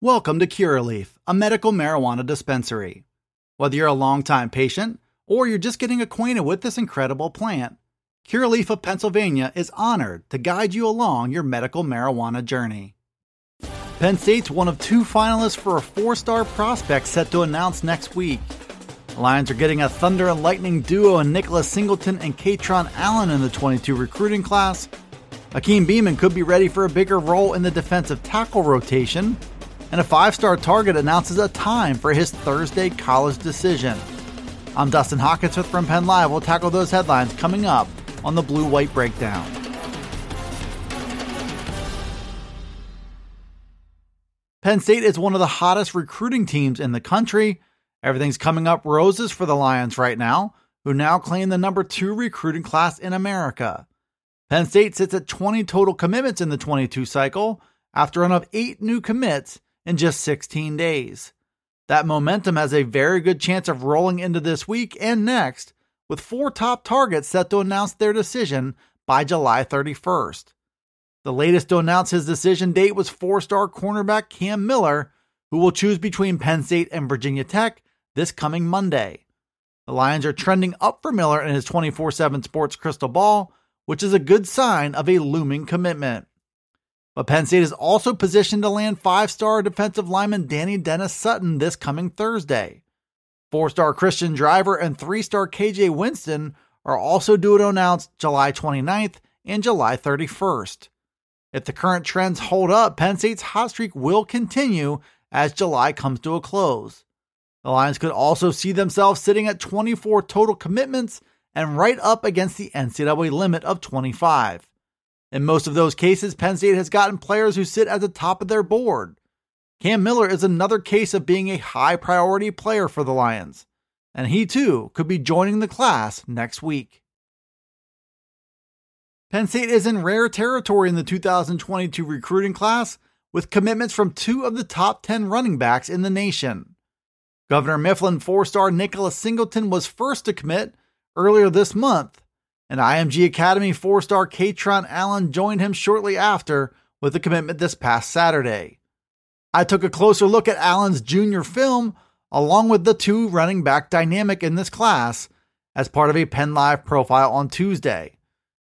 Welcome to Curaleaf, a medical marijuana dispensary. Whether you're a longtime patient or you're just getting acquainted with this incredible plant, Curaleaf of Pennsylvania is honored to guide you along your medical marijuana journey. Penn State's one of two finalists for a four star prospect set to announce next week. The Lions are getting a thunder and lightning duo in Nicholas Singleton and Kaytron Allen in the 22 recruiting class. Akeem Beamon could be ready for a bigger role in the defensive tackle rotation, and a five star target announces a time for his Thursday college decision. I'm Dustin Hockensmith from Penn Live. We'll tackle those headlines coming up on the Blue White Breakdown. Penn State is one of the hottest recruiting teams in the country. Everything's coming up roses for the Lions right now, who now claim the number two recruiting class in America. Penn State sits at 20 total commitments in the 22 cycle after run of eight new commits in just 16 days. That momentum has a very good chance of rolling into this week and next, with four top targets set to announce their decision by July 31st. The latest to announce his decision date was four star cornerback Cam Miller, who will choose between Penn State and Virginia Tech this coming Monday. The Lions are trending up for Miller in his 24 7 sports crystal ball, which is a good sign of a looming commitment. But Penn State is also positioned to land five star defensive lineman Dani Dennis Sutton this coming Thursday. Four star Christian Driver and three star KJ Winston are also due to announce July 29th and July 31st. If the current trends hold up, Penn State's hot streak will continue as July comes to a close. The Lions could also see themselves sitting at 24 total commitments and right up against the NCAA limit of 25. In most of those cases, Penn State has gotten players who sit at the top of their board. Cam Miller is another case of being a high priority player for the Lions, and he too could be joining the class next week. Penn State is in rare territory in the 2022 recruiting class with commitments from two of the top 10 running backs in the nation. Governor Mifflin four star Nicholas Singleton was first to commit earlier this month, and IMG Academy four star Kaytron Allen joined him shortly after with a commitment this past Saturday. I took a closer look at Allen's junior film along with the two running back dynamic in this class as part of a Penn Live profile on Tuesday.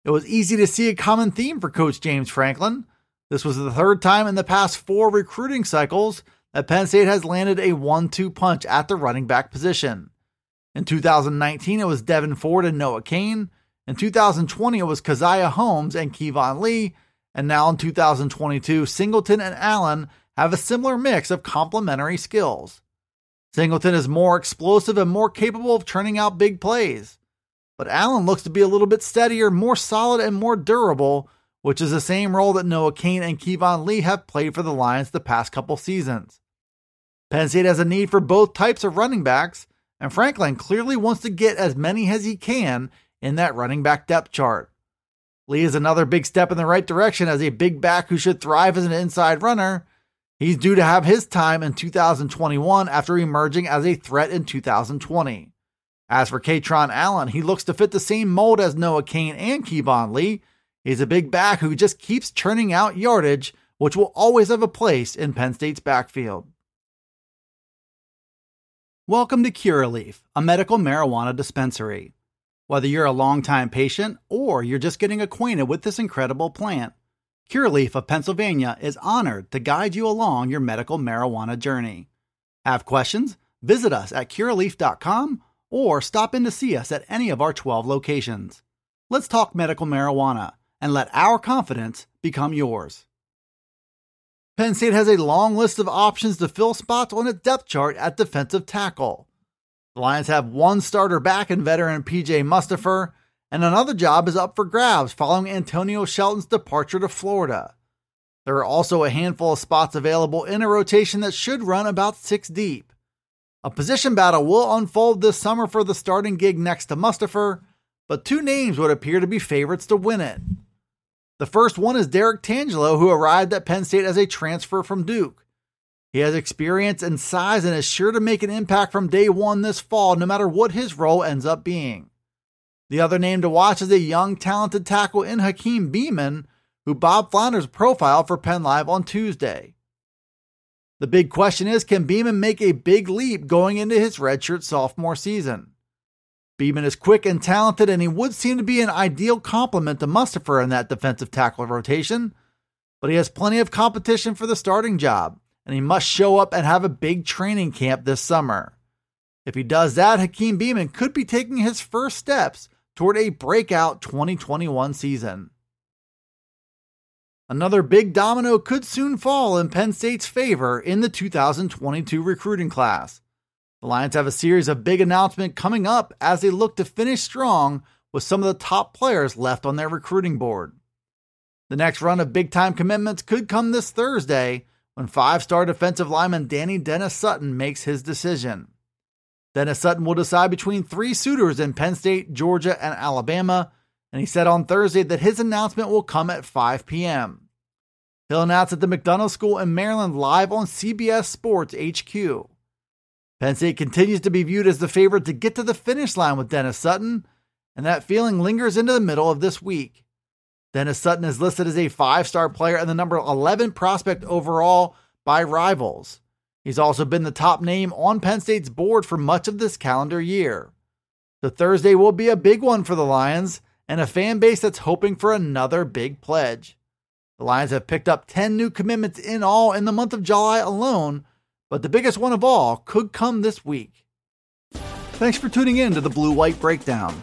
It was easy to see a common theme for Coach James Franklin. This was the third time in the past four recruiting cycles that Penn State has landed a one two punch at the running back position. In 2019, it was Devyn Ford and Noah Cain. In 2020, it was Caziah Holmes and Keyvone Lee. And now in 2022, Singleton and Allen have a similar mix of complementary skills. Singleton is more explosive and more capable of turning out big plays. But Allen looks to be a little bit steadier, more solid, and more durable, which is the same role that Noah Cain and Keyvone Lee have played for the Lions the past couple seasons. Penn State has a need for both types of running backs, and Franklin clearly wants to get as many as he can in that running back depth chart. Lee is another big step in the right direction as a big back who should thrive as an inside runner. He's due to have his time in 2021 after emerging as a threat in 2020. As for Kaytron Allen, he looks to fit the same mold as Noah Cain and Keyvone Lee. He's a big back who just keeps churning out yardage, which will always have a place in Penn State's backfield. Welcome to Curaleaf, a medical marijuana dispensary. Whether you're a longtime patient or you're just getting acquainted with this incredible plant, Curaleaf of Pennsylvania is honored to guide you along your medical marijuana journey. Have questions? Visit us at curaleaf.com or stop in to see us at any of our 12 locations. Let's talk medical marijuana and let our confidence become yours. Penn State has a long list of options to fill spots on its depth chart at defensive tackle. The Lions have one starter back in veteran PJ Mustipher, and another job is up for grabs following Antonio Shelton's departure to Florida. There are also a handful of spots available in a rotation that should run about six deep. A position battle will unfold this summer for the starting gig next to Mustipher, but two names would appear to be favorites to win it. The first one is Derrick Tangelo, who arrived at Penn State as a transfer from Duke. He has experience and size and is sure to make an impact from day one this fall, no matter what his role ends up being. The other name to watch is a young, talented tackle in Akeem Beamon, who Bob Flounders profiled for Penn Live on Tuesday. The big question is can Beamon make a big leap going into his redshirt sophomore season? Beamon is quick and talented, and he would seem to be an ideal complement to Mustipher in that defensive tackle rotation, but he has plenty of competition for the starting job, and he must show up and have a big training camp this summer. If he does that, Hakeem Beamon could be taking his first steps toward a breakout 2021 season. Another big domino could soon fall in Penn State's favor in the 2022 recruiting class. The Lions have a series of big announcements coming up as they look to finish strong with some of the top players left on their recruiting board. The next run of big time commitments could come this Thursday when five star defensive lineman Dani Dennis Sutton makes his decision. Dennis Sutton will decide between three suitors in Penn State, Georgia, and Alabama, and he said on Thursday that his announcement will come at 5 p.m. He'll announce at the McDonough School in Maryland live on CBS Sports HQ. Penn State continues to be viewed as the favorite to get to the finish line with Dennis Sutton, and that feeling lingers into the middle of this week. Dennis Sutton is listed as a five star player and the number 11 prospect overall by rivals. He's also been the top name on Penn State's board for much of this calendar year. The Thursday will be a big one for the Lions and a fan base that's hoping for another big pledge. The Lions have picked up 10 new commitments in all in the month of July alone, but the biggest one of all could come this week. Thanks for tuning in to the Blue White Breakdown.